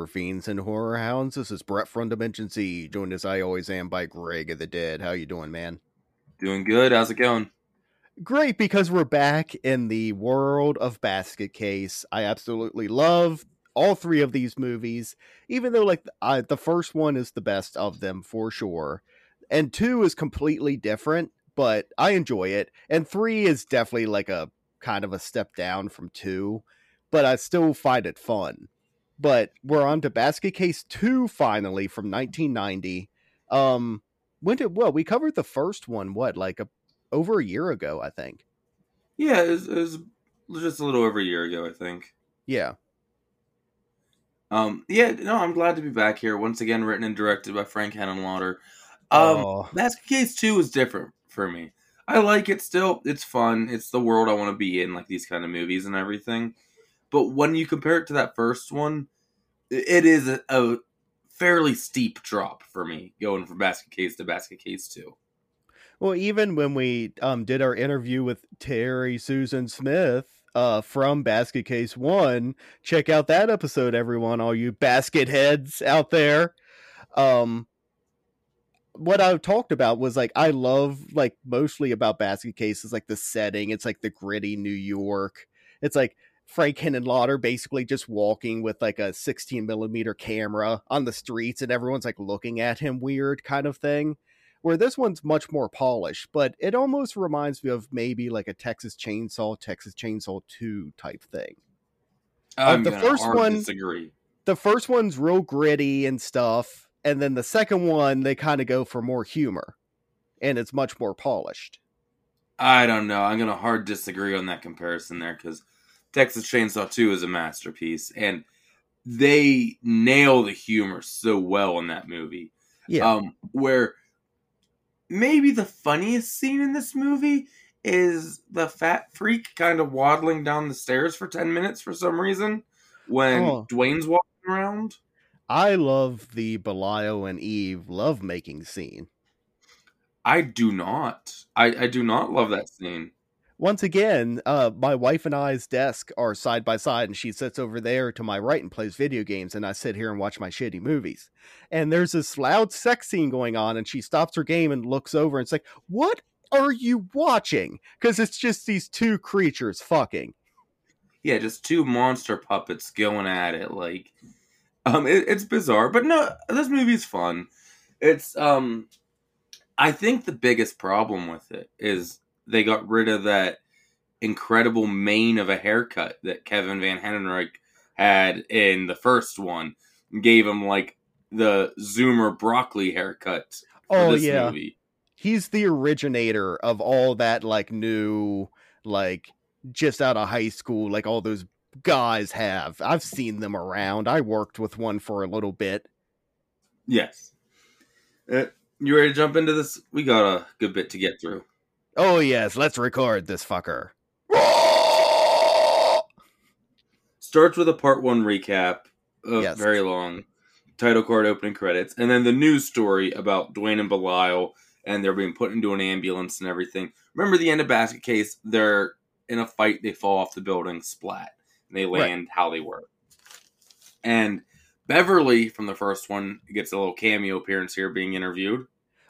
horror fiends and horror hounds. This is Brett from Dimension Z, joined as I always am by Greg of the Dead. How you doing, man? Doing good. How's it going? Great, because we're back in the world of Basket Case. I absolutely love all three of these movies, even though like I, the first one is the best of them for sure, and two is completely different, but I enjoy it, and three is definitely like a kind of a step down from two, but I still find it fun. But we're on to Basket Case 2 finally from 1990. Um when did well, we covered the first one what like a over a year ago, I think. Yeah, it was, it was just a little over a year ago, I think. Yeah. Um, yeah, no, I'm glad to be back here once again. Written and directed by Frank Henenlotter. Um, Oh. Basket Case Two is different for me. I like it still. It's fun. It's the world I want to be in, like these kind of movies and everything. But when you compare it to that first one, it is a, a fairly steep drop for me going from Basket Case to Basket Case Two. Well, even when we um did our interview with Terri Susan Smith uh from Basket Case 1, check out that episode everyone, all you basket heads out there. Um what I talked about was like I love like mostly about basket cases like the setting. It's like the gritty New York. It's like Frank Henenlotter basically just walking with like a 16 millimeter camera on the streets and everyone's like looking at him weird kind of thing. Where this one's much more polished, but it almost reminds me of maybe like a Texas Chainsaw, Texas Chainsaw 2 type thing. The first one- disagree. the first one's real gritty and stuff, and then the second one they kind of go for more humor, and it's much more polished. I don't know. I'm gonna hard disagree on that comparison there because Texas Chainsaw 2 is a masterpiece, and they nail the humor so well in that movie. Yeah, Um, where maybe the funniest scene in this movie is the fat freak kind of waddling down the stairs for 10 minutes for some reason when Oh. Duane's walking around. I love the Belial and Eve lovemaking scene. I do not. I, I do not love that scene. Once again, uh, my wife and I's desk are side by side, and she sits over there to my right and plays video games, and I sit here and watch my shitty movies. And there's this loud sex scene going on, and she stops her game and looks over and it's like, "What are you watching?" Because it's just these two creatures fucking. yeah, just two monster puppets going at it. Like, um, it, it's bizarre, but no, this movie's fun. It's um, I think the biggest problem with it is they got rid of that incredible mane of a haircut that Kevin Van Hentenryck had in the first one. Gave him like the Zoomer broccoli haircut for Oh this yeah, movie. he's the originator of all that like new like just out of high school like all those guys have. I've seen them around. I worked with one for a little bit. Yes. Uh, you ready to jump into this? We got a good bit to get through. Oh yes, let's record this fucker. starts with a part one recap, uh, Yes. very long, title card opening credits, and then the news story about Duane and Belial, and they're being put into an ambulance and everything. Remember the end of Basket Case? They're in a fight, they fall off the building, splat, and they Right. land how they were. And Beverly from the first one gets a little cameo appearance here, being interviewed.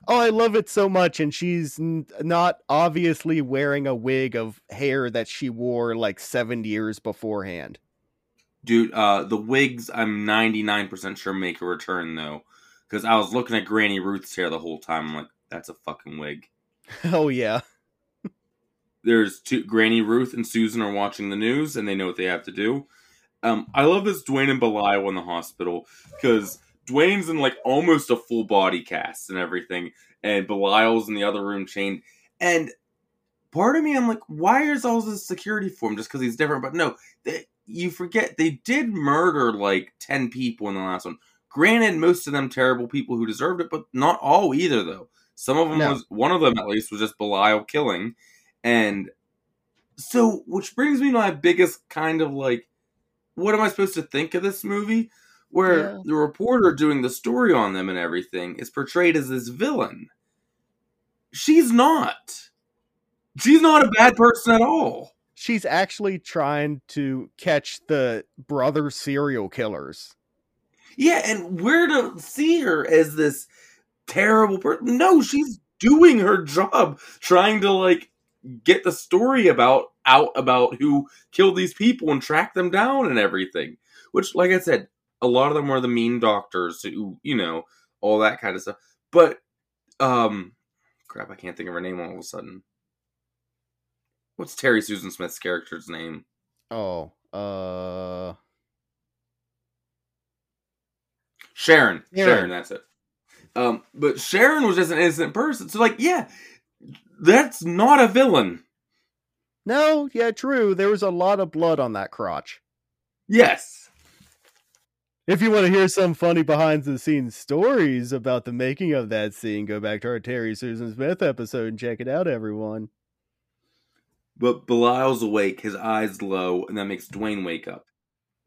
Oh, I love it so much, and she's n- not obviously wearing a wig of hair that she wore like seven years beforehand. Dude, uh, the wigs, I'm 99% sure make a return though, because I was looking at Granny Ruth's hair the whole time. I'm like, that's a fucking wig. oh yeah, there's two Granny Ruth and Susan are watching the news and they know what they have to do. Um, I love this Duane and Belial in the hospital because Duane's in like almost a full body cast and everything, and Belial's in the other room chained. And part of me, I'm like, why is all this security for him just because he's different? But no, they, you forget they did murder like ten people in the last one. Granted, most of them terrible people who deserved it, but not all either. Though some of them No. was one of them at least was just Belial killing, and so which brings me to my biggest kind of like, what am I supposed to think of this movie? Where Yeah. the reporter doing the story on them and everything is portrayed as this villain. She's not. She's not a bad person at all. she's actually trying to catch the brother serial killers. Yeah, and we're to see her as this terrible person. No, she's doing her job, trying to like get the story about out about who killed these people and track them down and everything. Which, like I said, a lot of them were the mean doctors who, you know, all that kind of stuff. But, um, crap, I can't think of her name all of a sudden. What's Terri Susan Smith's character's name? Oh, uh, Sharon. Sharon. Sharon, that's it. Um, but Sharon was just an innocent person. So, like, yeah, that's not a villain. no, yeah, true. There was a lot of blood on that crotch. Yes. If you want to hear some funny behind the scenes stories about the making of that scene, go back to our Terri Susan Smith episode and check it out, everyone. But Belial's awake, his eyes low, and that makes Duane wake up.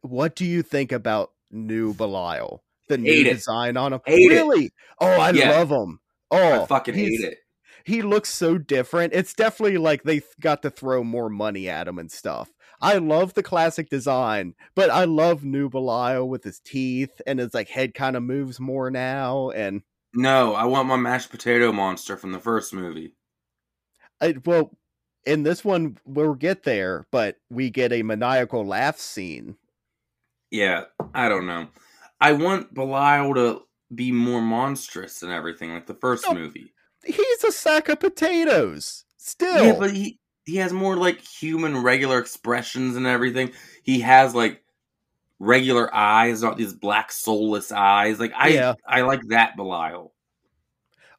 What do you think about new Belial? The new Hate it. design on him? Hate it. really? Oh, I Yeah. love him. Oh, I fucking hate it. he looks so different. It's definitely like they th- got to throw more money at him and stuff. I love the classic design, but I love new Belial with his teeth and his like head kind of moves more now. And No, I want my mashed potato monster from the first movie. I, well, in this one we'll get there, but we get a maniacal laugh scene. Yeah, I don't know. I want Belial to be more monstrous and everything, like the first Oh. movie. He's a sack of potatoes. Still, Yeah, but he he has more like human regular expressions and everything. He has like regular eyes, not these black soulless eyes. Like I Yeah. I like that Belial.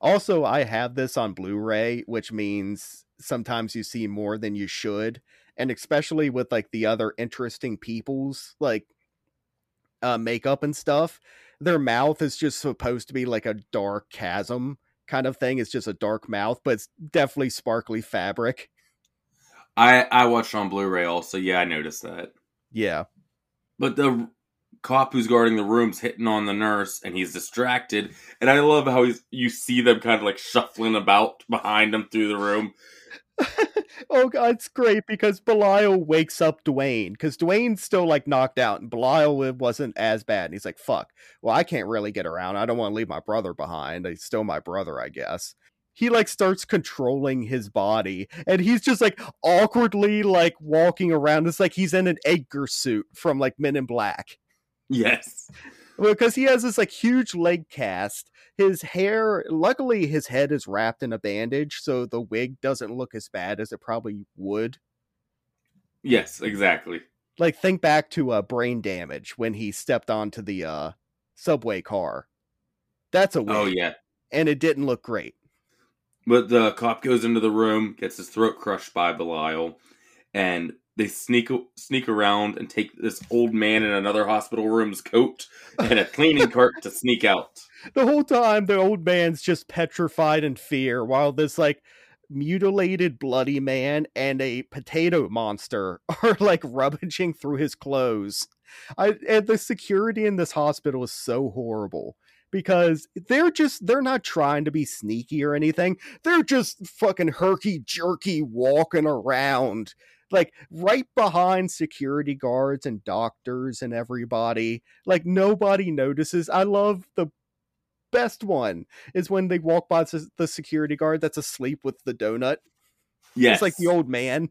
Also, I have this on Blu-ray, which means sometimes you see more than you should, and especially with like the other interesting people's like uh makeup and stuff, their mouth is just supposed to be like a dark chasm kind of thing. It's just a dark mouth, but it's definitely sparkly fabric. I I watched on Blu-ray also. Yeah, I noticed that. Yeah. But the cop who's guarding the room's hitting on the nurse, and he's distracted. And I love how he's you see them kind of like shuffling about behind him through the room. oh god, it's great because Belial wakes up Duane because Duane's still like knocked out, and Belial wasn't as bad. And he's like, "Fuck, well, I can't really get around. I don't want to leave my brother behind. He's still my brother, I guess." He like starts controlling his body, and he's just like awkwardly like walking around. It's like he's in an Edgar suit from like Men in Black Yes. because he has this like huge leg cast. His hair, luckily, his head is wrapped in a bandage, so the wig doesn't look as bad as it probably would. Yes, exactly. Like think back to uh, brain damage when he stepped onto the uh, subway car. That's a wig, Oh yeah. and it didn't look great. But the cop goes into the room, gets his throat crushed by Belial, and they sneak sneak around and take this old man in another hospital room's coat and a cleaning cart to sneak out. The whole time, the old man's just petrified in fear, while this like mutilated, bloody man and a potato monster are like rummaging through his clothes. I and the security in this hospital is so horrible because they're just they're not trying to be sneaky or anything. They're just fucking herky jerky walking around like right behind security guards and doctors and everybody. Like nobody notices. I love the best one is when they walk by the security guard that's asleep with the donut. Yes. It's like the old man.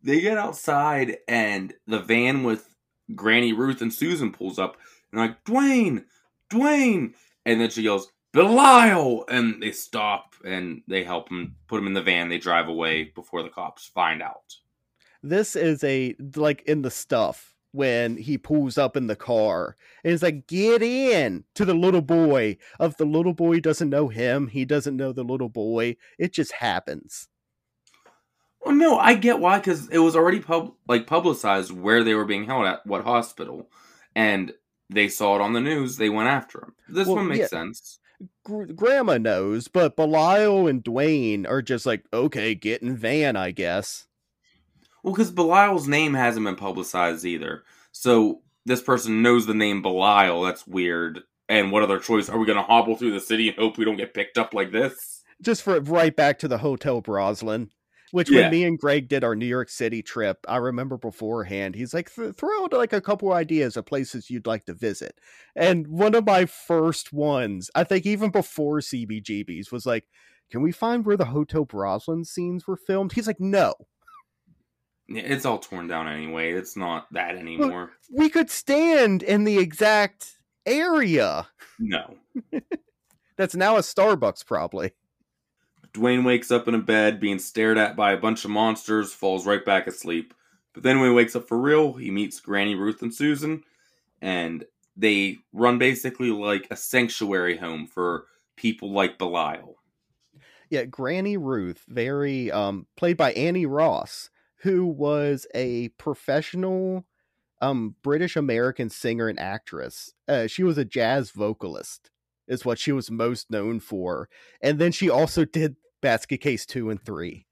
They get outside and the van with Granny Ruth and Susan pulls up and like, Duane, Duane. And then she yells, Belial! And they stop and they help him put him in the van. They drive away before the cops find out. This is a like in the stuff when he pulls up in the car and it's like get in to the little boy of the little boy doesn't know him he doesn't know the little boy it just happens Well, no, I get why because it was already pub like publicized where they were being held at, what hospital, and they saw it on the news. They went after him. This Well, one makes yeah. sense. Gr- grandma knows but belial and duane are just like okay get in van i guess Well, because Belial's name hasn't been publicized either, so this person knows the name Belial. That's weird. And what other choice are we going to hobble through the city and hope we don't get picked up like this? just for right back to the hotel Broslin. Which Yeah. when me and Greg did our New York City trip, I remember beforehand, he's like, "Th- throw out like a couple ideas of places you'd like to visit. And one of my first ones, I think even before CBGB's, was like, can we find where the Hotel Broslin scenes were filmed? He's like, no, It's all torn down anyway. It's not that anymore. we could stand in the exact area. No. That's now a Starbucks, probably. Duane wakes up in a bed being stared at by a bunch of monsters, falls right back asleep. But then when he wakes up for real, he meets Granny Ruth and Susan, and they run basically like a sanctuary home for people like Belial. Yeah, Granny Ruth, very um played by Annie Ross, who was a professional um British American singer and actress. Uh, she was a jazz vocalist is what she was most known for. And then she also did Basket Case 2 and 3.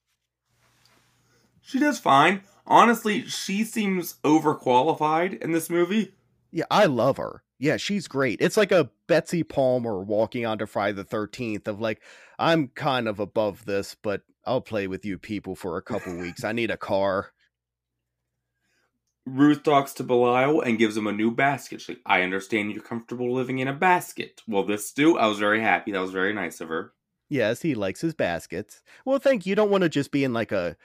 She does fine. Honestly, she seems overqualified in this movie. Yeah, I love her. Yeah, she's great. It's like a Betsy Palmer walking onto Friday the 13th of like, I'm kind of above this, but I'll play with you people for a couple weeks. I need a car. Ruth talks to Belial and gives him a new basket. She's like, I understand you're comfortable living in a basket. Well, this do. I was very happy. That was very nice of her. Yes, he likes his baskets. Well, thank you. You don't want to just be in like a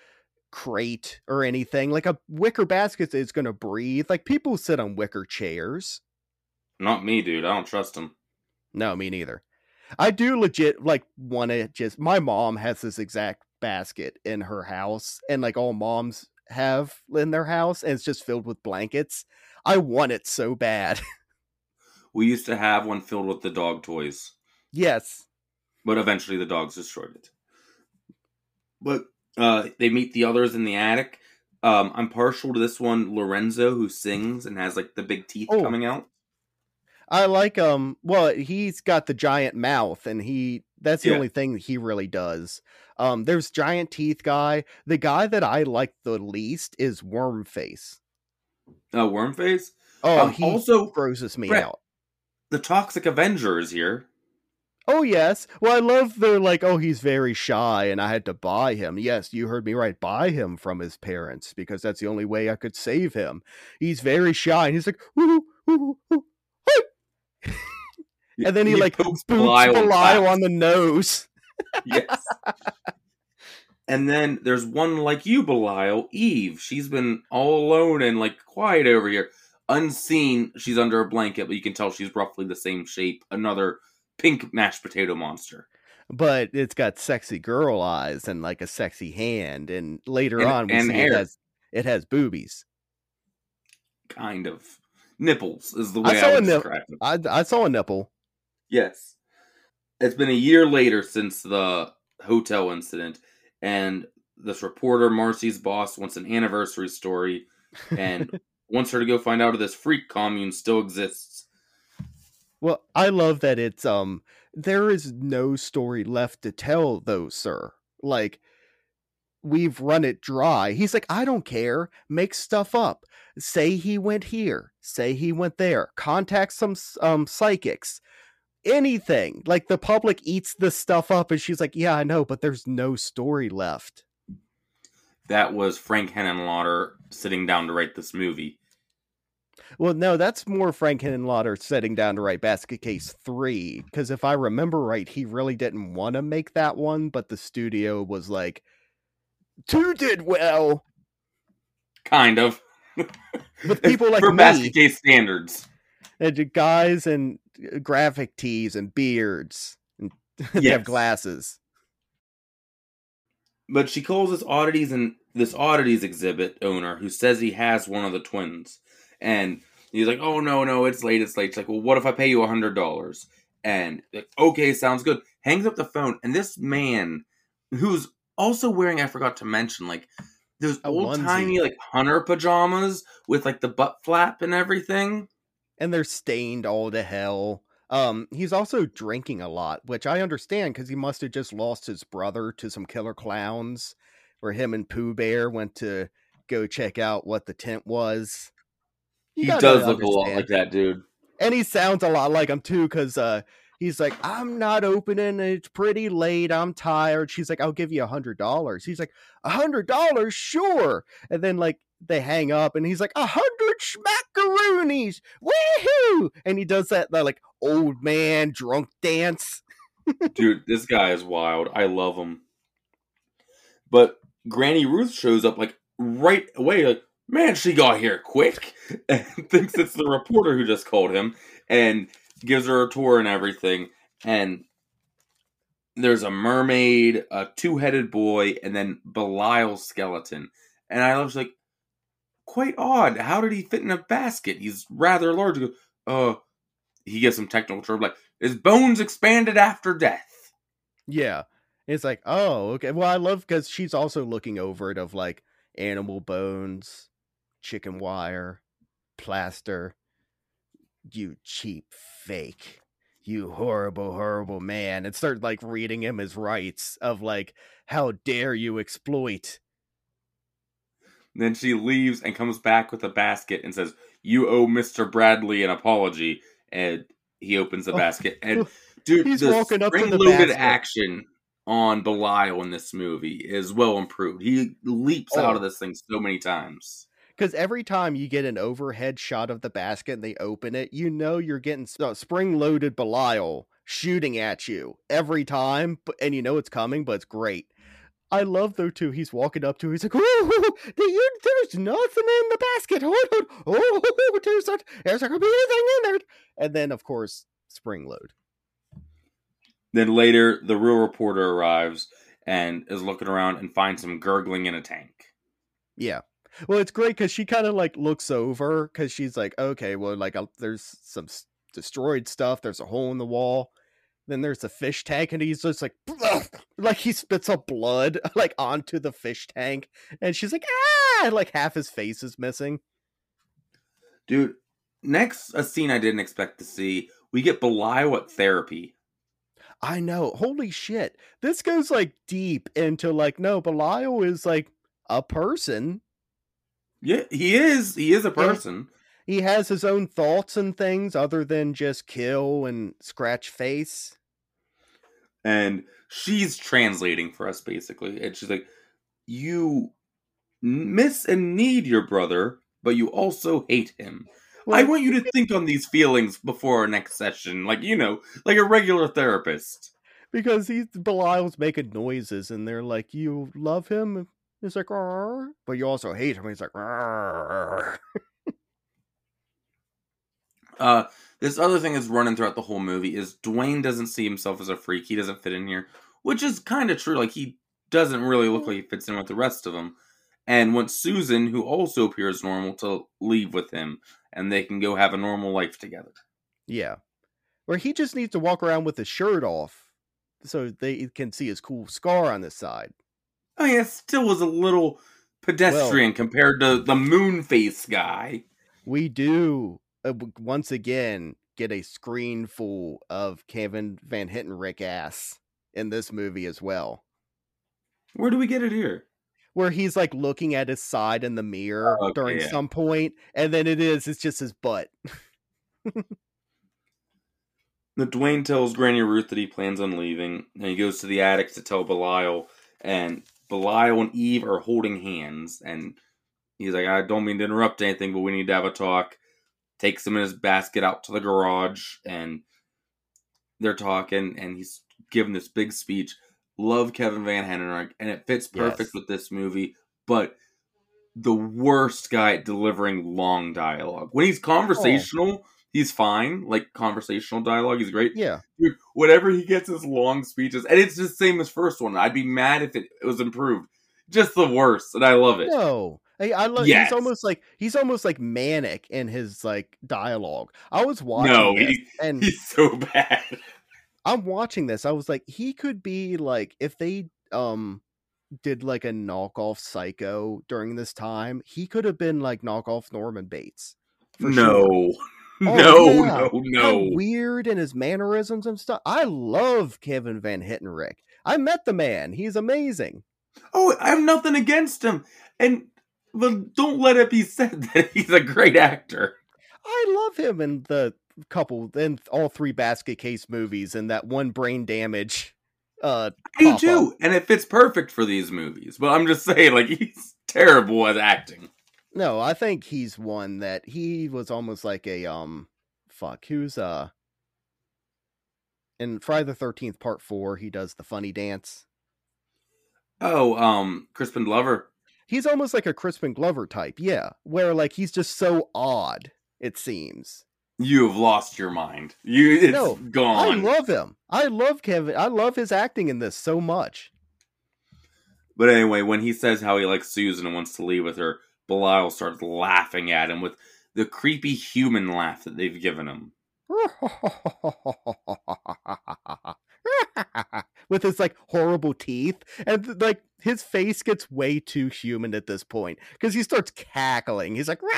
crate or anything. Like a wicker basket is going to breathe. Like people sit on wicker chairs. Not me, dude. I don't trust him. No, me neither. I do legit like want to just. My mom has this exact basket in her house, and like all moms have in their house, and it's just filled with blankets. I want it so bad. We used to have one filled with the dog toys, yes. But eventually the dogs destroyed it. But uh, they meet the others in the attic. Um, I'm partial to this one, Lorenzo, who sings and has like the big teeth Oh. coming out. I like um well he's got the giant mouth and he that's the Yeah. only thing that he really does. Um there's giant teeth guy. The guy that I like the least is Wormface. Uh, Wormface. Oh, Um, he also, grosses me Brett- out. the Toxic Avenger is here. Oh yes. Well I love they're like, oh he's very shy and I had to buy him. Yes, you heard me right, buy him from his parents because that's the only way I could save him. He's very shy and he's like, woo, woo, woo, and then he, like pokes boots Belial and Belial claps. on the nose. yes. and then there's one like you, Belial, Eve. She's been all alone and like quiet over here. Unseen, she's under a blanket, but you can tell she's roughly the same shape. Another pink mashed potato monster. but it's got sexy girl eyes and like a sexy hand and later And- on we and see hair. it has it has boobies Kind of. Nipples is the way I saw I, a would nip- describe them. I, I saw a nipple Yes. It's been a year later since the hotel incident, and this reporter, Marcy's boss, wants an anniversary story and wants her to go find out if this freak commune still exists. Well i love that it's um there is no story left to tell though sir. Like we've run it dry. He's like i don't care. Make stuff up. Say he went here. Say he went there. Contact some um psychics. Anything. Like the public eats this stuff up and she's like yeah i know but there's no story left. That was Frank Henenlotter sitting down to write this movie. Well, no, that's more Frank Henenlotter setting down to write Basket Case 3. Because if I remember right, he really didn't want to make that one, but the studio was like, two did well. Kind of. With people like For me, basket case standards. and guys and uh, graphic tees and beards. And they have glasses. But she calls this oddities and this oddities exhibit owner who says he has one of the twins. And he's like, Oh no, no, it's late, it's late. She's like, Well, what if I pay you a hundred dollars? And like, okay, sounds good. Hangs up the phone, and this man who's also wearing, I forgot to mention, like those A old timey like hunter pajamas with like the butt flap and everything. And they're stained all to hell. Um, he's also drinking a lot, which I understand because he must have just lost his brother to some killer clowns, where him and Pooh Bear went to go check out what the tent was. You He does look a lot like that dude. and he sounds a lot like him too, because uh, he's like, I'm not opening. It's pretty late. I'm tired. She's like, I'll give you a hundred dollars. He's like, a hundred dollars, sure. And then like they hang up, and he's like, a hundred schmackaroonies, woohoo! And he does that, that like old man drunk dance. Dude, this guy is wild. I love him. But Granny Ruth shows up like right away, like, man, she got here quick, and thinks it's the reporter who just called him, and gives her a tour and everything. And there's a mermaid, a two headed boy, and then Belial's skeleton. And I was like, quite odd. How did he fit in a basket? He's rather large. He goes, uh, he gets some technical term like, his bones expanded after death. Yeah. It's like, oh, okay. Well, I love because she's also looking over it of like animal bones, chicken wire, plaster. You cheap fake. You horrible, horrible man. And start like reading him his rights of like, how dare you exploit. Then she leaves and comes back with a basket and says, You owe Mr. Bradley an apology. And he opens the Oh, basket. And dude, He's the walking up to the spring-loaded basket. action on Belial in this movie is well improved. He leaps out Oh. of this thing so many times. Because every time you get an overhead shot of the basket and they open it, you know you're getting uh, spring loaded Belial shooting at you every time, and you know it's coming, but it's great. I love though too. He's walking up to. He's like, "Oh, the- there's nothing in the basket. Oh, oh, oh, there's not, there's not gonna be anything in there." And then, of course, spring load. Then later, the real reporter arrives and is looking around and finds some gurgling in a tank. Yeah. Well, it's great because she kind of like looks over because she's like, okay, well, like uh, there's some s- destroyed stuff. There's a hole in the wall. Then there's a fish tank, and he's just like, like he spits up blood like onto the fish tank, and she's like, ah, like half his face is missing. Dude, next, a scene I didn't expect to see. We get Belial at therapy. I know. Holy shit. This goes like deep into like, no, Belial is like a person. Yeah, he is. He is a person. He has his own thoughts and things other than just kill and scratch face. and she's translating for us basically and she's like you miss and need your brother but you also hate him i want you to think on these feelings before our next session like you know like a regular therapist because he's Belial's making noises and they're like, You love him? He's like, "Arr," but you also hate him. He's like, "Arr." uh this other thing that's running throughout the whole movie is duane doesn't see himself as a freak he doesn't fit in here which is kind of true like he doesn't really look like he fits in with the rest of them and wants susan who also appears normal to leave with him and they can go have a normal life together Yeah. Where he just needs to walk around with his shirt off so they can see his cool scar on the side. I mean, it still was a little pedestrian compared to the moon face guy. We do, uh, once again, get a screen full of Kevin Van Hentenryck ass in this movie as well. Where do we get it here? where he's like looking at his side in the mirror Oh, okay, during yeah. some point, and then it is it's just his butt. The Duane tells Granny Ruth that he plans on leaving, and he goes to the attic to tell Belial, and Belial and Eve are holding hands, and he's like, I don't mean to interrupt anything, but we need to have a talk. Takes him in his basket out to the garage, and they're talking, and he's giving this big speech. Love Kevin Van Hentenryck, and it fits perfect Yes. with this movie, but the worst guy at delivering long dialogue. When he's oh. conversational, he's fine. Like conversational dialogue, he's great. Yeah, Dude, whenever he gets his long speeches, and it's the same as first one. I'd be mad if it, it was improved. Just the worst, and I love it. no, I, I love. Yes. He's almost like he's almost like manic in his like dialogue. I was watching No, this, he- and He's so bad. I'm watching this. I was like, he could be like if they um did like a knockoff Psycho during this time, he could have been like knockoff Norman Bates. no. sure. No. Oh, no, yeah. no, How weird in his mannerisms and stuff. I love Kevin Van Hentenryck. I met the man. He's amazing. Oh, I have nothing against him. And but don't let it be said that he's a great actor. I love him in the couple in all three basket case movies and that one brain damage uh I do too, up. and it fits perfect for these movies. But I'm just saying, like he's terrible at acting. No, I think he's one that he was almost like a um fuck, who's uh in Friday the thirteenth part four, he does the funny dance. Oh, um, Crispin Glover. He's almost like a Crispin Glover type, yeah. Where like he's just so odd, it seems. You have lost your mind. You, it's No, gone. I love him. I love Kevin. I love his acting in this so much. But anyway, when he says how he likes Susan and wants to leave with her, Belial starts laughing at him with the creepy human laugh that they've given him. with his like horrible teeth. And like his face gets way too human at this point because he starts cackling. He's like He's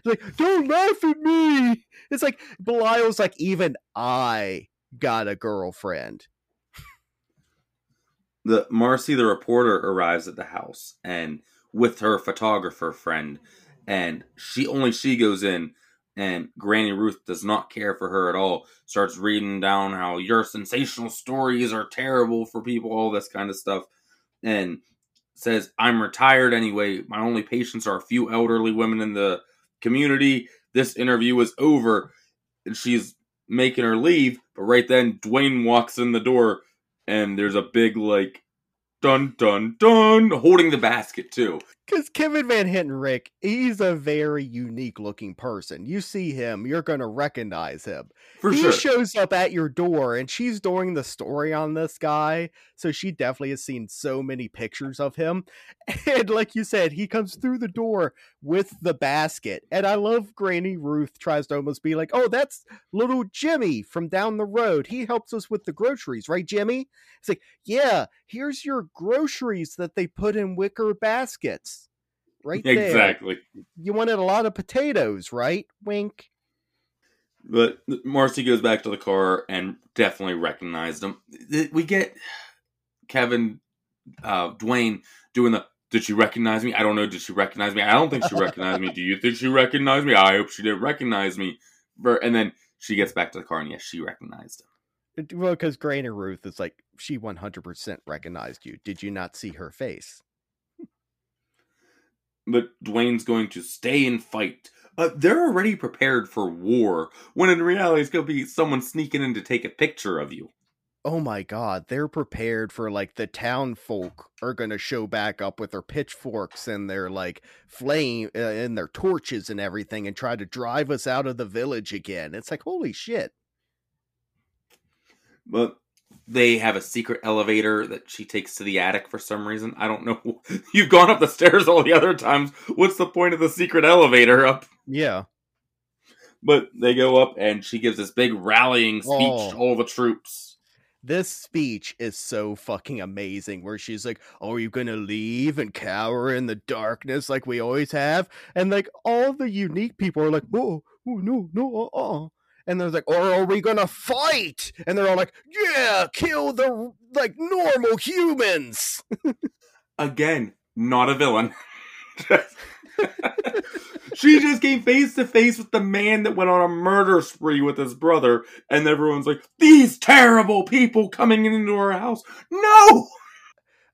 like don't laugh at me! It's like belial's like even i got a girlfriend. The Marcy, the reporter, arrives at the house and with her photographer friend, and she only she goes in, and Granny Ruth does not care for her at all. Starts reading down how your sensational stories are terrible for people, all this kind of stuff, and says, "I'm retired anyway. My only patients are a few elderly women in the community. This interview is over." And she's making her leave, but right then Duane walks in the door and there's a big like dun dun dun holding the basket too. Because kevin van hentenryck he's a very unique looking person. You see him you're gonna recognize him. For he sure. shows up at your door and she's doing the story on this guy so she definitely has seen so many pictures of him. And like you said he comes through the door with the basket and i love granny ruth tries to almost be like oh that's little jimmy from down the road. He helps us with the groceries right jimmy? It's like yeah here's your groceries that they put in wicker baskets right there exactly. you wanted a lot of potatoes right wink But Marcy goes back to the car and definitely recognized him. We get Kevin, uh, Duane doing the. Did she recognize me? I don't know. Did she recognize me? I don't think she recognized me. Do you think she recognized me? I hope she didn't recognize me. And then she gets back to the car and yes, she recognized him. Well, because Granny Ruth is like, she 100% recognized you. Did you not see her face? But Duane's going to stay and fight. Uh, they're already prepared for war, when in reality it's going to be someone sneaking in to take a picture of you. Oh my god, they're prepared for like the town folk are going to show back up with their pitchforks and their like flame uh, and their torches and everything and try to drive us out of the village again. It's like, holy shit. But they have a secret elevator that she takes to the attic for some reason. I don't know. You've gone up the stairs all the other times. What's the point of the secret elevator up? Yeah. But they go up and she gives this big rallying speech Oh. to all the troops. This speech is so fucking amazing where she's like, "Oh, are you going to leave and cower in the darkness like we always have?" And like all the unique people are like, "Oh, oh no, no, uh-uh." And they're like, "Or are we to fight?" And they're all like, "Yeah, kill the like normal humans." Again, not a villain. she just came face to face with the man that went on a murder spree with his brother, and everyone's like, These terrible people coming into our house. No!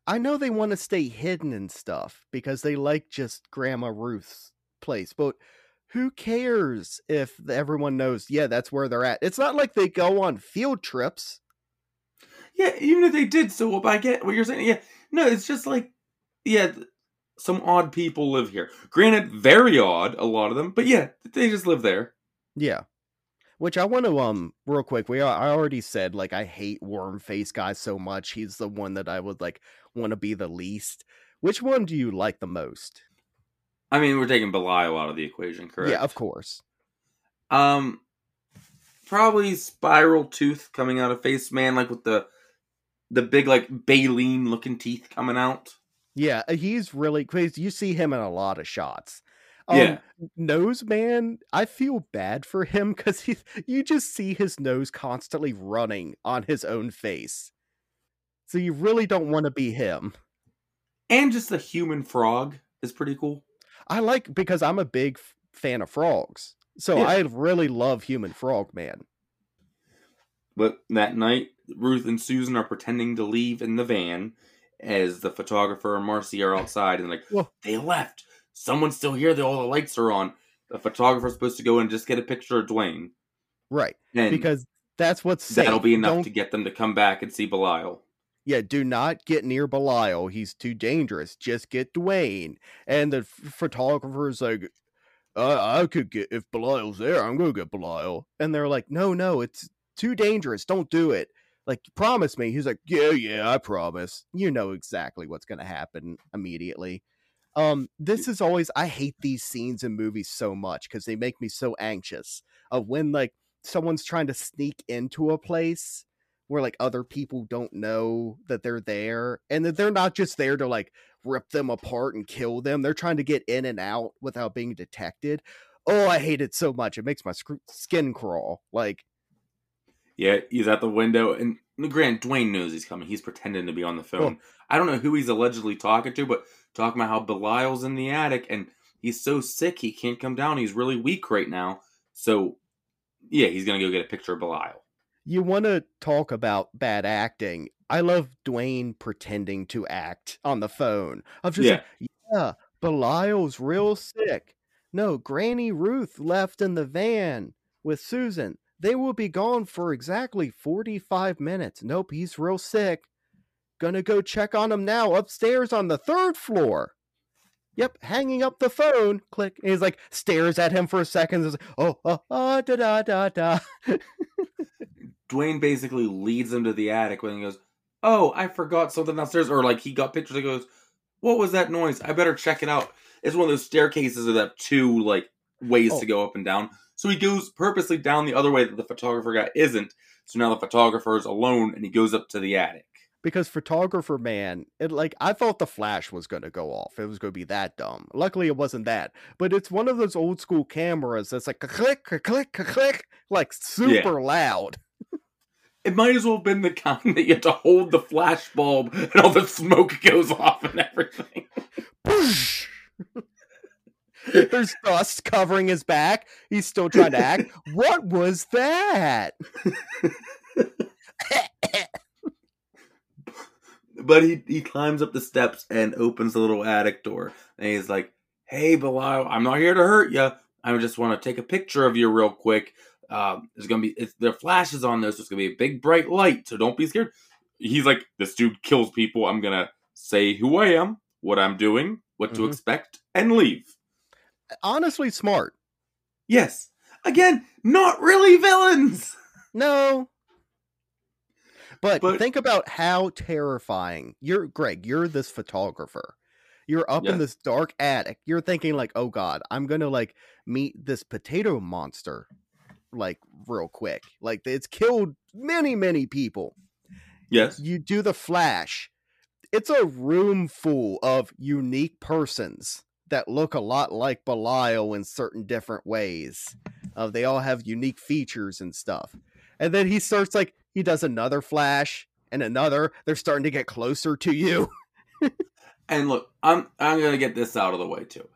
I know they want to stay hidden and stuff because they like just Grandma Ruth's place, but who cares if everyone knows, yeah, that's where they're at? It's not like they go on field trips. Yeah, even if they did so what I get what you're saying. Yeah, no, it's just like, yeah, some odd people live here. Granted, very odd, a lot of them, but yeah, they just live there. Yeah. Which I want to um real quick. We I already said like I hate worm face guy so much. He's the one that I would like want to be the least. Which one do you like the most? I mean, we're taking Belial out of the equation, correct? Yeah, of course. Um, probably Spiral Tooth coming out of Face Man, like with the the big like baleen looking teeth coming out. Yeah, uh, he's really crazy. You see him in a lot of shots. Um, Yeah. Nose man, I feel bad for him because he you just see his nose constantly running on his own face. So you really don't want to be him. And just the human frog is pretty cool. I like because I'm a big f- fan of frogs. So Yeah. I really love Human Frog Man. But that night, Ruth and Susan are pretending to leave in the van as the photographer and Marcy are outside and like, they left. Someone's still here. They, all the lights are on. The photographer's supposed to go and just get a picture of Duane. Right. And Because that's what's safe. that'll be enough Don't- to get them to come back and see Belial. Yeah, do not get near Belial. He's too dangerous. Just get Duane. And the photographer's like, uh, I could get, if Belial's there, I'm going to get Belial. And they're like, no, no, it's too dangerous. Don't do it. Like, promise me. He's like, yeah, yeah, I promise. You know exactly what's going to happen immediately. Um, this is always, I hate these scenes in movies so much because they make me so anxious of when, like, someone's trying to sneak into a place where like other people don't know that they're there and that they're not just there to like rip them apart and kill them they're trying to get in and out without being detected oh i hate it so much it makes my skin crawl like Yeah, he's at the window, and Grant Duane knows he's coming. He's pretending to be on the phone. I don't know who he's allegedly talking to, but talking about how Belial's in the attic and he's so sick he can't come down. He's really weak right now. So, yeah, he's gonna go get a picture of Belial. You want to talk about bad acting i love duane pretending to act on the phone. Of just Yeah. like yeah belial's real sick. No granny ruth left in the van with susan. They will be gone for exactly 45 minutes. Nope he's real sick. Gonna go check on him now upstairs on the third floor Yep, hanging up the phone. Click. And he's like stares at him for a second. Is oh, oh, oh, da da da da. Duane basically leads him to the attic when he goes, "Oh, I forgot something downstairs," or like he got pictures. He goes, "What was that noise? I better check it out." It's one of those staircases that have two like ways Oh. to go up and down. So he goes purposely down the other way that the photographer guy isn't. So now the photographer is alone, and he goes up to the attic. Because photographer man it like i thought the flash was going to go off it was going to be that dumb. Luckily it wasn't that but it's one of those old school cameras that's like click click click like super loud. It might as well have been the kind that you have to hold the flash bulb and all the smoke goes off and everything. There's dust covering his back. He's still trying to act. What was that But he, he climbs up the steps and opens the little attic door. And he's like, Hey, Belial, I'm not here to hurt you. I just want to take a picture of you real quick. Um, there's going to be, it's, there are flashes on this. There's going to be a big bright light. So don't be scared. He's like, This dude kills people. I'm going to say who I am, what I'm doing, what to Mhm. expect, and leave. honestly smart Yes. Again, not really villains. No. But, But- think about how terrifying you're, Greg. You're this photographer. You're up in this dark attic. You're thinking like, "Oh God, I'm gonna like meet this potato monster, like real quick. Like it's killed many, many people." Yes. You do the flash. It's a room full of unique persons that look a lot like Belial in certain different ways. Uh, they all have unique features and stuff. And then he starts like he does another flash and another. They're starting to get closer to you. And look, I'm I'm gonna get this out of the way too.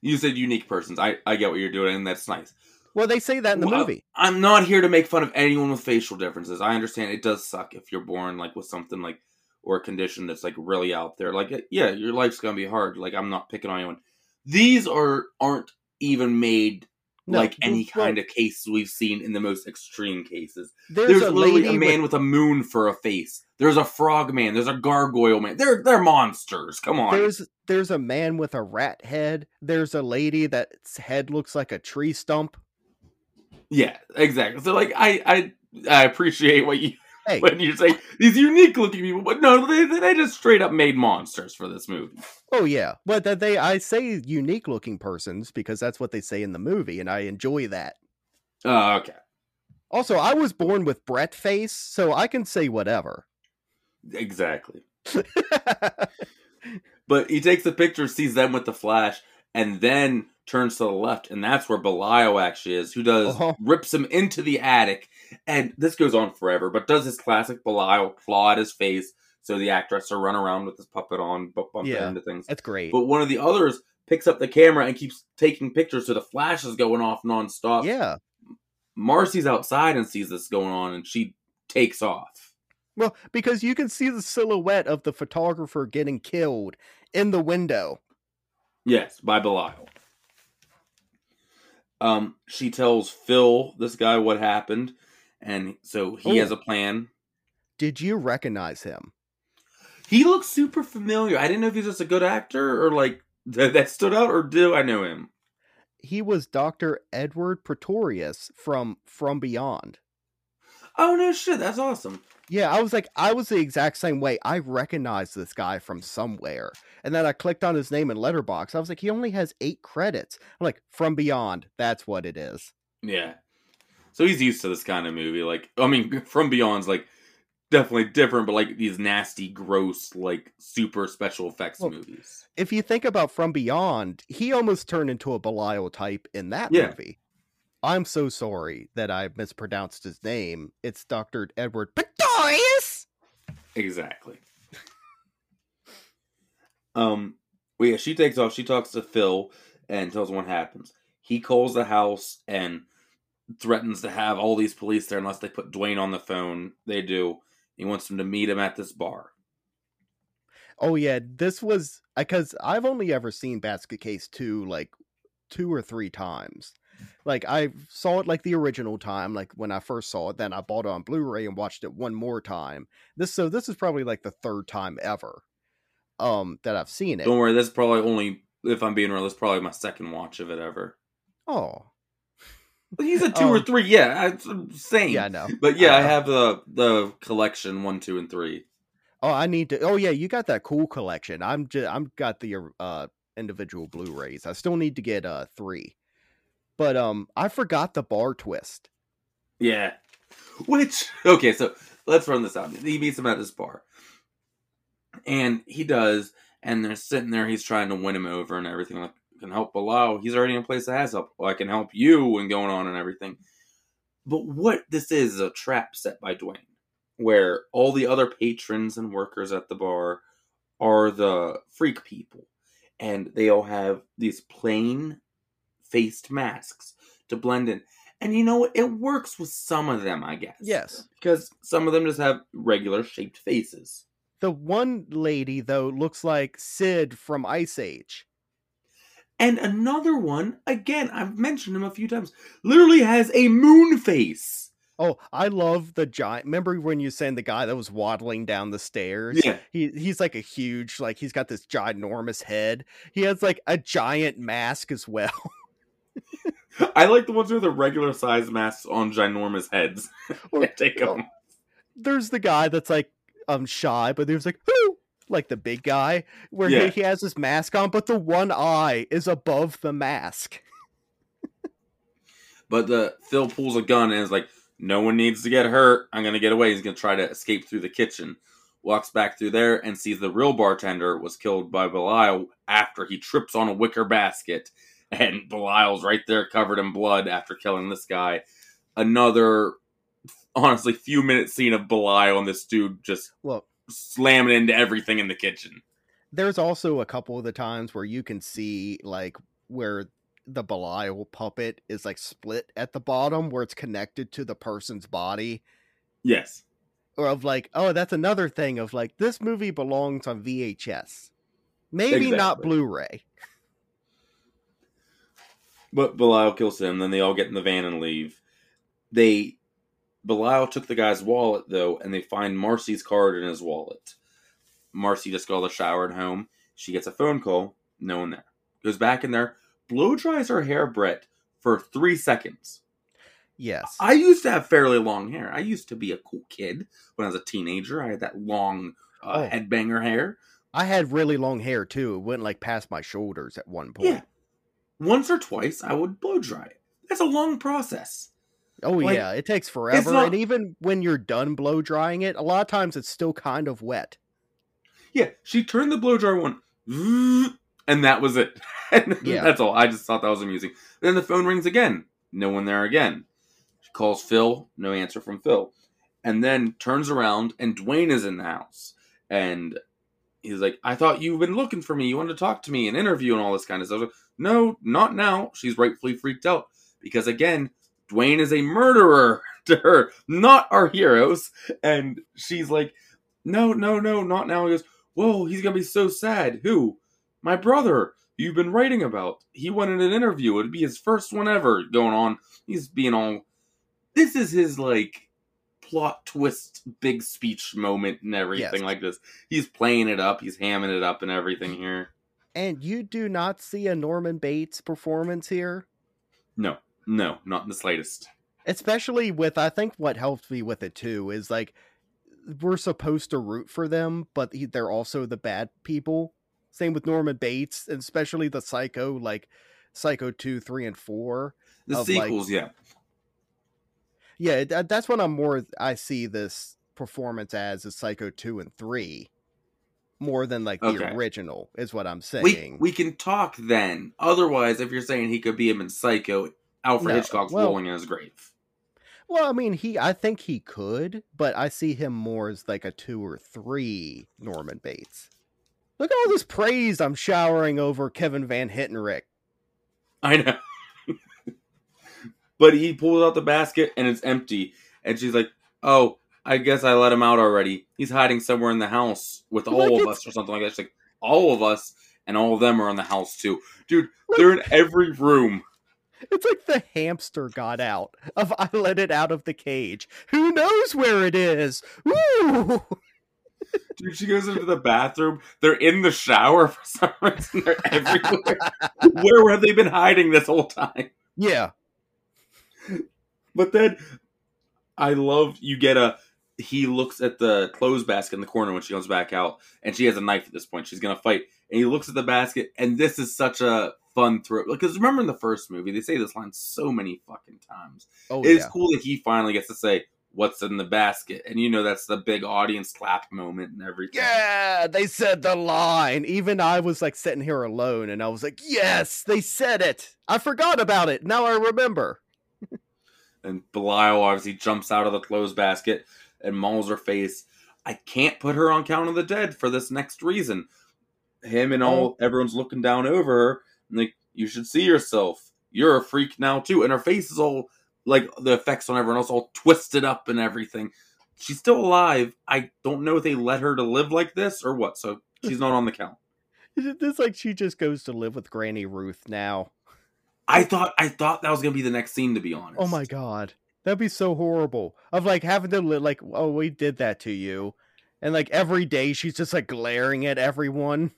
You said unique persons. I, I get what you're doing, and that's nice. Well, they say that in the Well, movie. I'm not here to make fun of anyone with facial differences. I understand it does suck if you're born like with something like or a condition that's like really out there. Like uh, yeah, your life's gonna be hard. Like I'm not picking on anyone. These are aren't even made No, like any kind of cases we've seen in the most extreme cases. There's, There's, a literally lady a man with, with, a moon for a face. There's a frog man. There's a gargoyle man. They're they're monsters. Come on. there's there's a man with a rat head. There's a lady that's head looks like a tree stump. Yeah, exactly. So like I I I appreciate what you Hey, when you say these unique looking people, but no, they they just straight up made monsters for this movie. oh yeah, but that they I say unique looking persons because that's what they say in the movie, and I enjoy that. Oh, okay. Also, I was born with Brett face, so I can say whatever. Exactly. But he takes the picture, sees them with the flash, and then turns to the left, and that's where Belial actually is, who does Uh-huh. rips him into the attic, and this goes on forever, but does his classic Belial claw at his face, so the actress to run around with his puppet on, bu- bump Yeah. into things. That's great. But one of the others picks up the camera and keeps taking pictures, so the flash is going off nonstop. Yeah. Marcy's outside and sees this going on, and she takes off. Well, because you can see the silhouette of the photographer getting killed in the window. Yes, by Belial. Um, she tells Phil, this guy, what happened, and so he Oh. has a plan. Did you recognize him? He looks super familiar. I didn't know if he's just a good actor or like that, that stood out, or do I know him? He was Dr. Edward Pretorius from From Beyond. Oh no, shit, that's awesome. Yeah, I was like, I was the exact same way. I recognized this guy from somewhere. And then I clicked on his name in Letterboxd. I was like, he only has eight credits. I'm like, From Beyond. That's what it is. Yeah. So he's used to this kind of movie. Like, I mean, From Beyond's like definitely different, but like these nasty, gross, like super special effects Well, movies. If you think about From Beyond, he almost turned into a Belial type in that Yeah. movie. I'm so sorry that I mispronounced his name. It's Dr. Edward Pretorius. Exactly. um. Well, yeah, she takes off. She talks to Phil and tells him what happens. He calls the house and threatens to have all these police there unless they put Duane on the phone. They do. He wants them to meet him at this bar. Oh yeah, this was because I've only ever seen Basket Case 2 like two or three times. Like I saw it like the original time, like when I first saw it, then I bought it on Blu-ray and watched it one more time. This so this is probably like the third time ever um that I've seen it. Don't worry, this is probably only, if I'm being real, this is probably my second watch of it ever. Oh. He's a two or Um, three, yeah, it's same. Yeah, I know. But yeah, I Uh, have the the collection one, two, and three. Oh, I need to Oh yeah, you got that cool collection. I'm just I'm got the uh individual Blu-rays. I still need to get uh 3. But um I forgot the bar twist. Yeah. Which okay, so let's run this out. He meets him at this bar, and he does, and they're sitting there. He's trying to win him over and everything. Like, can help below. He's already in a place that has help. Well, I can help you and going on and everything. But what this is is a trap set by Duane, where all the other patrons and workers at the bar are the freak people, and they all have these plain faced masks to blend in. And you know? It works with some of them, I guess. Yes. Because some of them just have regular shaped faces. The one lady though looks like Sid from Ice Age. And another one, again, I've mentioned him a few times, literally has a moon face. Oh, I love the giant. Remember when you saying the guy that was waddling down the stairs? Yeah. He he's like a huge, like he's got this ginormous head. He has like a giant mask as well. I like the ones with the regular size masks on ginormous heads. Or- Take them. there's the guy that's like um shy, but there's like who like the big guy where Yeah. he, he has his mask on, but the one eye is above the mask. But the Phil pulls a gun and is like, "No one needs to get hurt. I'm gonna get away." He's gonna try to escape through the kitchen. Walks back through there and sees the real bartender was killed by Belial after he trips on a wicker basket, and Belial's right there covered in blood after killing this guy. Another, honestly, few minute scene of Belial and this dude just Well, slamming into everything in the kitchen. there's also a couple of the times where you can see like where the Belial puppet is like split at the bottom where it's connected to the person's body. Yes. Or of like, oh, that's another thing of like this movie belongs on VHS. Maybe not Blu-ray. But Belial kills him. Then they all get in the van and leave. They Belial took the guy's wallet though, and they find Marcy's card in his wallet. Marcy just got out of the shower at home. She gets a phone call. No one there. Goes back in there. Blow dries her hair, Brett, for three seconds. Yes. I used to have fairly long hair. I used to be a cool kid when I was a teenager. I had that long uh, Oh. headbanger hair. I had really long hair too. It went like past my shoulders at one point. Yeah. Once or twice, I would blow dry it. That's a long process. Oh Like, yeah, it takes forever. not- And even when you're done blow drying it, a lot of times it's still kind of wet. Yeah, she turned the blow dryer one, and that was it. Yeah. that's all. I just thought that was amusing. Then the phone rings again. No one there again. She calls Phil. No answer from Phil. And then turns around, and Duane is in the house. And he's like, I thought you've been looking for me. You wanted to talk to me and interview and all this kind of stuff. No, not now. She's rightfully freaked out because again, Duane is a murderer to her, not our heroes. And she's like, no, no, no, not now. He goes, whoa, he's gonna be so sad. Who? My brother. You've been writing about. He wanted an interview. It'd be his first one ever going on. He's being all. This is his like plot twist, big speech moment and everything Yes. like this. He's playing it up. He's hamming it up and everything here. And you do not see a Norman Bates performance here. No, no, not in the slightest. especially with i think what helped me with it too is like we're supposed to root for them but they're also the bad people same with norman bates and especially the psycho like psycho 2 3 and 4 The Of, like- sequels, yeah. yeah that's what i'm more i see this performance as is psycho 2 and 3 more than like the original is what i'm We saying we can talk then. Otherwise, if you're saying he could be him in Psycho, Alfred No, Hitchcock's well- rolling in his grave. well i mean he i think he could but i see him more as like a 2 or 3 norman bates look at all this praise i'm showering over kevin van hentenryck I know. but he pulls out the basket and it's empty. And she's like, Oh, I guess I let him out already. He's hiding somewhere in the house with all Like of us or something like that. She's like, All of us and all of them are in the house too. Dude, Like- they're in every room. It's like the hamster got out of I let it out of the cage. Who knows where it is? Woo! Dude, she goes into the bathroom. They're in the shower for some reason. They're everywhere. Where have they been hiding this whole time? Yeah. But then I love you get a he looks at the clothes basket in the corner when she comes back out and she has a knife at this point. She's gonna fight. And he looks at the basket and this is such a fun throw because remember in the first movie they say this line so many fucking times. Oh it's yeah. cool that he finally gets to say what's in the basket. And you know that's the big audience clap moment and everything. Yeah, they said the line. Even I was like sitting here alone and I was like, "Yes, they said it. I forgot about it. Now I remember." And Belial obviously jumps out of the clothes basket and mauls her face. I can't put her on Count of the Dead for this next reason. Him and all mm-hmm. everyone's looking down over her and like, you should see yourself. You're a freak now too. And her face is all like the effects on everyone else all twisted up and everything. She's still alive. I don't know if they let her to live like this or what. So she's not on the count. It's like she just goes to live with Granny Ruth now. I thought I thought that was gonna be the next scene to be honest. Oh my god. That'd be so horrible. Of like having to li- like, "Oh, we did that to you." And like every day she's just like glaring at everyone.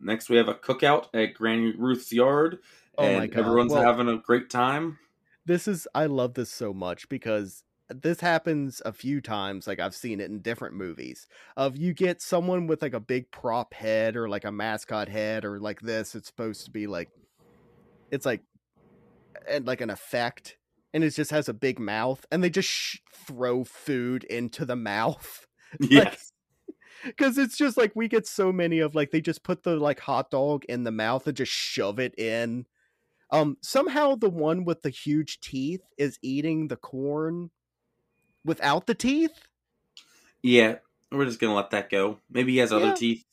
Next we have a cookout at Granny Ruth's yard. Oh and everyone's Well, having a great time. this is I love this so much because this happens a few times like I've seen it in different movies. Of you get someone with like a big prop head or like a mascot head or like this it's supposed to be like it's like and like an effect and it just has a big mouth and they just sh- throw food into the mouth Yes. because it's just like we get so many of like they just put the like hot dog in the mouth and just shove it in um somehow the one with the huge teeth is eating the corn without the teeth yeah. We're just gonna let that go. Maybe he has other Yeah. teeth.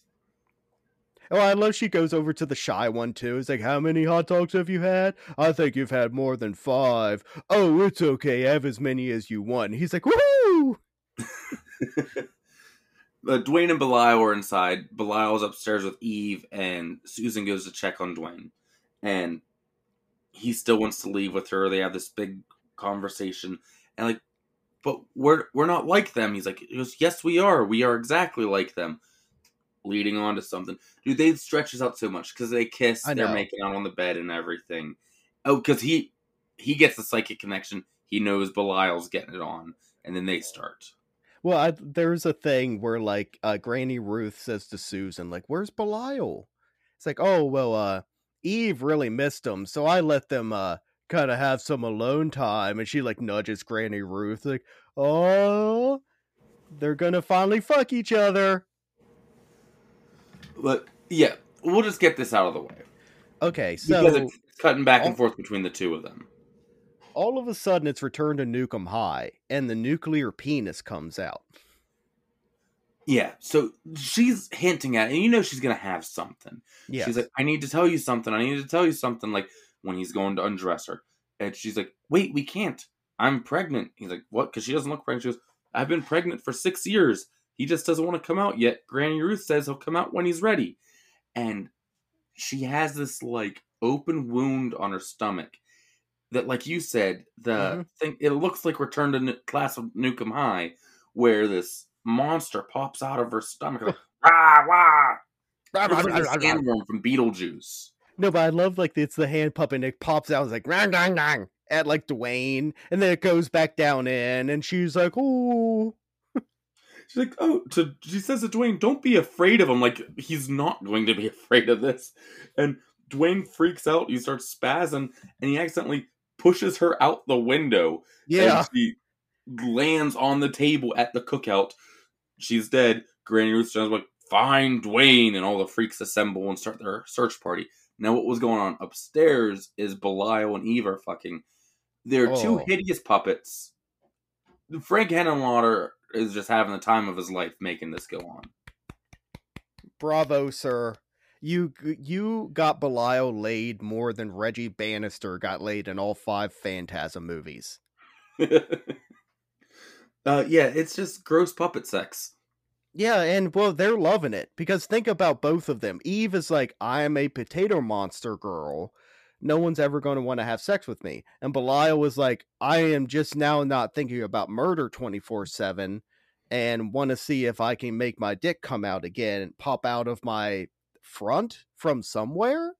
Oh i love she goes over to the shy one too it's like how many hot dogs have you had i think you've had more than five. Oh, it's okay have as many as you want he's like woohoo Duane and Belial are inside. Belial's upstairs with Eve, and Susan goes to check on Duane. And he still wants to leave with her. They have this big conversation, and like, but we're we're not like them. He's like, yes, we are. We are exactly like them. Leading on to something, dude. They stretch this out so much because they kiss. They're making out on the bed and everything. Oh, because he he gets the psychic connection. He knows Belial's getting it on, and then they start. Well, I, there's a thing where like uh, Granny Ruth says to Susan, like, "Where's Belial?" It's like, "Oh, well, uh, Eve really missed him, so I let them uh kind of have some alone time." And she like nudges Granny Ruth, like, "Oh, they're gonna finally fuck each other." But yeah, we'll just get this out of the way Okay, so because it's cutting back and all- forth between the two of them. all of a sudden it's returned to Nuke 'Em High, and the nuclear penis comes out. Yeah, so she's hinting at, and you know she's gonna have something. Yeah. She's like, "I need to tell you something. I need to tell you something." Like when he's going to undress her, and she's like, "Wait, we can't. I'm pregnant." He's like, "What?" Because she doesn't look pregnant. She goes, "I've been pregnant for six years. He just doesn't want to come out yet." Granny Ruth says he'll come out when he's ready, and she has this like open wound on her stomach that, like you said, the Mhm. thing it looks like Return to Nu- Class of Nuke 'Em High, where this monster pops out of her stomach. Like, rah, rah. It looks like the sandworm from Beetlejuice. No, but I love like it's the hand puppet and it pops out it's like rang rang rang at like Duane, and then it goes back down in, and she's like, "Ooh." She's like, oh, to, she says to Duane, don't be afraid of him. Like, he's not going to be afraid of this. And Duane freaks out. He starts spazzing, and he accidentally pushes her out the window. Yeah. And she lands on the table at the cookout. She's dead. Granny Ruth Ruth's like, find Duane. And all the freaks assemble and start their search party. Now, what was going on upstairs is Belial and Eve are fucking. They're two oh. hideous puppets. Frank Henenlotter is just having the time of his life making this go on. Bravo, sir. You you got Belial laid more than Reggie Bannister got laid in all five Phantasm movies. uh, yeah, it's just gross puppet sex. Yeah, and well, they're loving it because think about both of them. Eve is like, I am a potato monster girl. No one's ever going to want to have sex with me. And Belial was like, I am just now not thinking about murder 24 7 and want to see if I can make my dick come out again and pop out of my front from somewhere.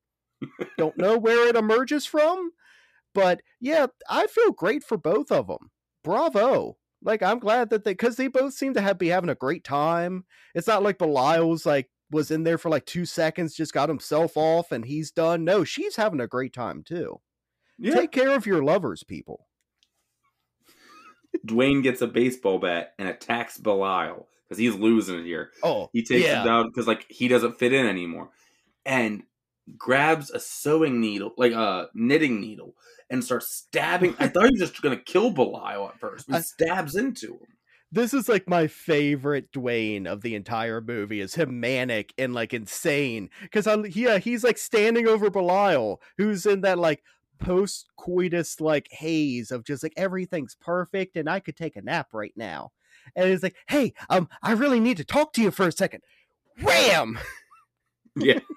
Don't know where it emerges from. But yeah, I feel great for both of them. Bravo. Like I'm glad that they because they both seem to have be having a great time. It's not like Belial's like was in there for like two seconds, just got himself off and he's done. No, she's having a great time too. Yeah. Take care of your lovers, people. Duane gets a baseball bat and attacks Belial because he's losing it here. Oh, He takes yeah. him down because like he doesn't fit in anymore, and grabs a sewing needle, like a knitting needle, and starts stabbing. I thought he was just gonna kill Belial at first, but he I- stabs into him. This is like my favorite Duane of the entire movie is him manic and like insane because I yeah he's like standing over Belial who's in that like post coitus like haze of just like everything's perfect and I could take a nap right now and it's like hey um I really need to talk to you for a second wham Yeah.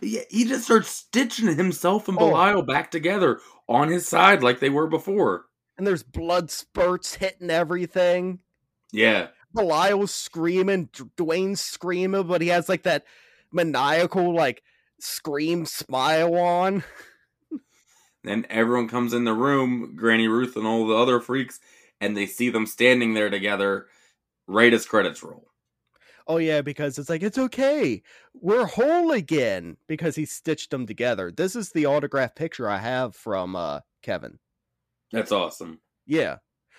But yeah, he just starts stitching himself and Oh. Belial back together on his side like they were before. And there's blood spurts hitting everything Yeah. Belial's screaming, Duane's screaming, but he has like that maniacal like scream smile on. Then everyone comes in the room, Granny Ruth and all the other freaks, and they see them standing there together right as credits roll. Oh yeah, because it's like it's okay. We're whole again because he stitched them together. This is the autograph picture I have from uh Kevin. That's awesome. Yeah.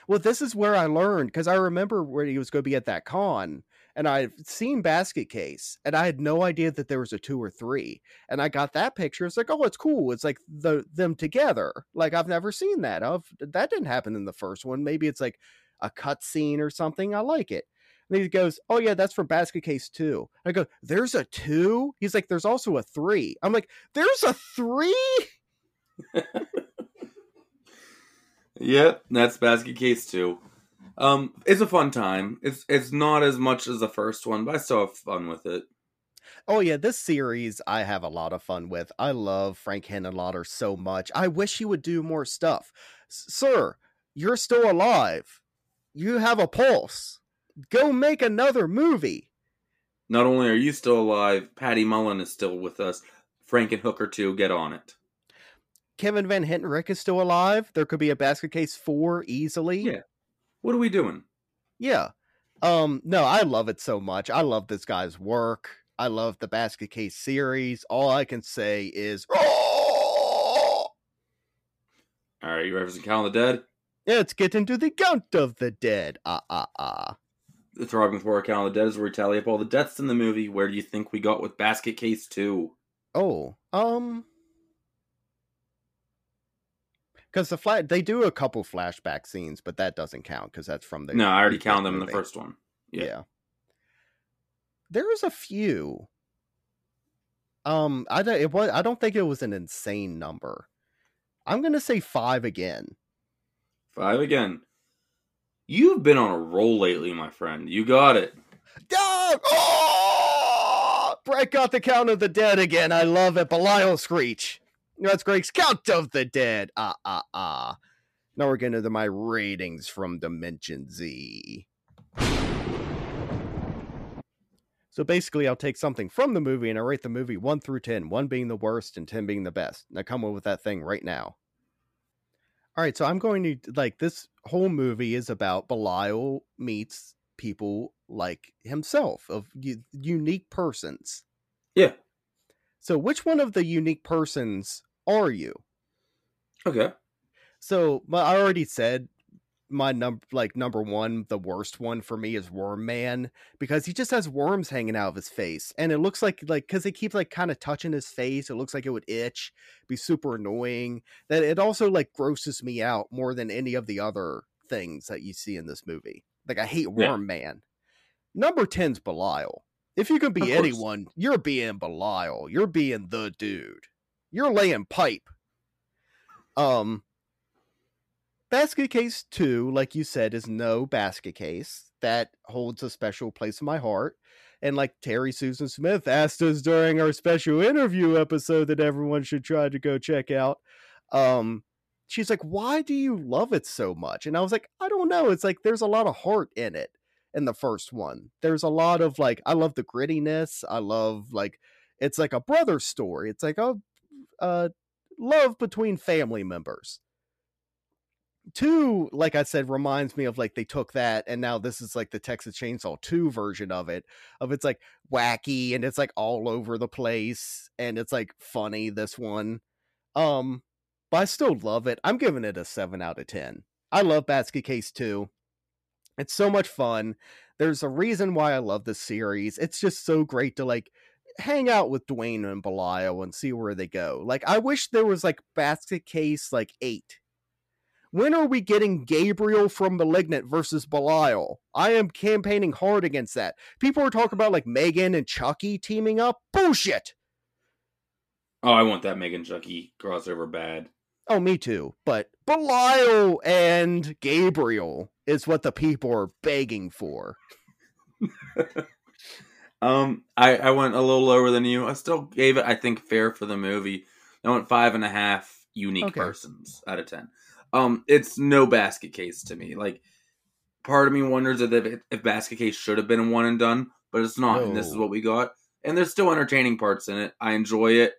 Well, this is where I learned because I remember where he was going to be at that con, and I've seen Basket Case, and I had no idea that there was a two or three. And I got that picture. It's like, oh, it's cool. It's like the them together. Like I've never seen that. Of that didn't happen in the first one. Maybe it's like a cut scene or something. I like it. And he goes, "Oh yeah, that's from Basket Case 2. I go, "There's a two? He's like, "There's also a three. I'm like, "There's a three? Yep, that's Basket Case too. Um, it's a fun time. It's it's not as much as the first one, but I still have fun with it. Oh yeah, this series I have a lot of fun with. I love Frank Henenlotter so much. I wish he would do more stuff. S- Sir, you're still alive. You have a pulse. Go make another movie. Not only are you still alive, Patty Mullen is still with us. Frankenhooker too. Get on it. Kevin Van Hentenryck is still alive. There could be a basket case 4 easily. Yeah. What are we doing? Yeah. Um no, I love it so much. I love this guy's work. I love the basket case series. All I can say is All right, you for some Count of the Dead? Let's get into the count of the dead. Ah ah ah. The Throbbing Horror Count of the Dead is where we tally up all the deaths in the movie. Where do you think we got with Basket Case 2? Oh, um, because the flat they do a couple flashback scenes, but that doesn't count because that's from the No, I already counted them in the first one. Yeah. Yeah. There's a few. Um, I don't. It was. I don't think it was an insane number. I'm gonna say five again. Five again. You've been on a roll lately, my friend. You got it. Dog! Oh! Brett got the count of the dead again. I love it. Belial screech. That's Greg's count of the dead. Ah ah ah. Now we're getting into my ratings from Dimension Z. So basically, I'll take something from the movie and I rate the movie 1 through 10, 1 being the worst and 10 being the best. Now come up with that thing right now. All right, so I'm going to like this whole movie is about Belial meets people like himself of u- unique persons. Yeah. So which one of the unique persons are you? Okay. So, but I already said my number like number one the worst one for me is worm man because he just has worms hanging out of his face and it looks like like because they keep like kind of touching his face it looks like it would itch be super annoying that it also like grosses me out more than any of the other things that you see in this movie like i hate Yeah. worm man number 10's belial if you can be anyone you're being belial you're being the dude you're laying pipe um Basket Case 2, like you said, is no basket case. That holds a special place in my heart. And like Terri Susan Smith asked us during our special interview episode that everyone should try to go check out. Um, she's like, Why do you love it so much? And I was like, I don't know. It's like there's a lot of heart in it in the first one. There's a lot of like, I love the grittiness. I love like, it's like a brother story. It's like a, love between family members two like i said reminds me of like they took that and now this is like the texas chainsaw 2 version of it of it's like wacky and it's like all over the place and it's like funny this one um but i still love it i'm giving it a 7 out of 10 i love basket case 2 it's so much fun there's a reason why i love this series it's just so great to like hang out with Duane and Belial and see where they go. Like I wish there was like basket case like 8 when are we getting Gabriel from Malignant versus Belial? I am campaigning hard against that. People are talking about like Megan and Chucky teaming up. Bullshit. Oh, I want that Megan Chucky crossover bad. Oh, me too. But Belial and Gabriel is what the people are begging for. Um, I, I went a little lower than you. I still gave it, I think, fair for the movie. I went five and a half unique Okay. persons out of ten. Um, it's no basket case to me. Like, part of me wonders if if, if basket case should have been a one and done, but it's not, and this is what we got. And there's still entertaining parts in it. I enjoy it.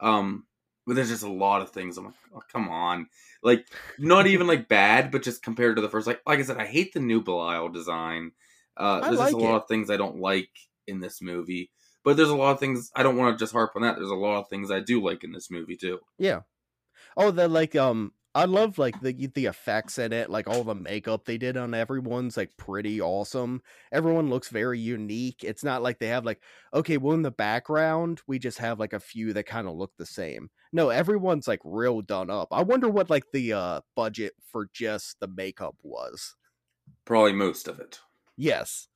Um, but there's just a lot of things. I'm like, oh, come on, like not even like bad, but just compared to the first, like like I said, I hate the new Belial design. Uh, there's just a like lot of things I don't like in this movie, but there's a lot of things I don't want to just harp on that. There's a lot of things I do like in this movie too. Yeah. Oh, the like um I love like the the effects in it, like all the makeup they did on everyone's like pretty awesome. Everyone looks very unique. It's not like they have like okay, well in the background we just have like a few that kind of look the same. No, everyone's like real done up. I wonder what like the uh budget for just the makeup was. Probably most of it. Yes.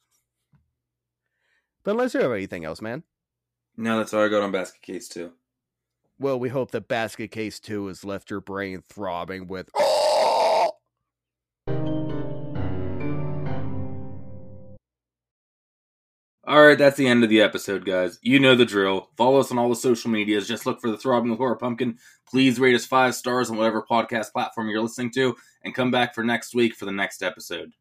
But unless you have anything else, man. No, that's all I got on basket case too. Well, we hope that Basket Case 2 has left your brain throbbing with oh! All right, that's the end of the episode, guys. You know the drill. Follow us on all the social medias. Just look for the Throbbing with Horror Pumpkin. Please rate us five stars on whatever podcast platform you're listening to, and come back for next week for the next episode.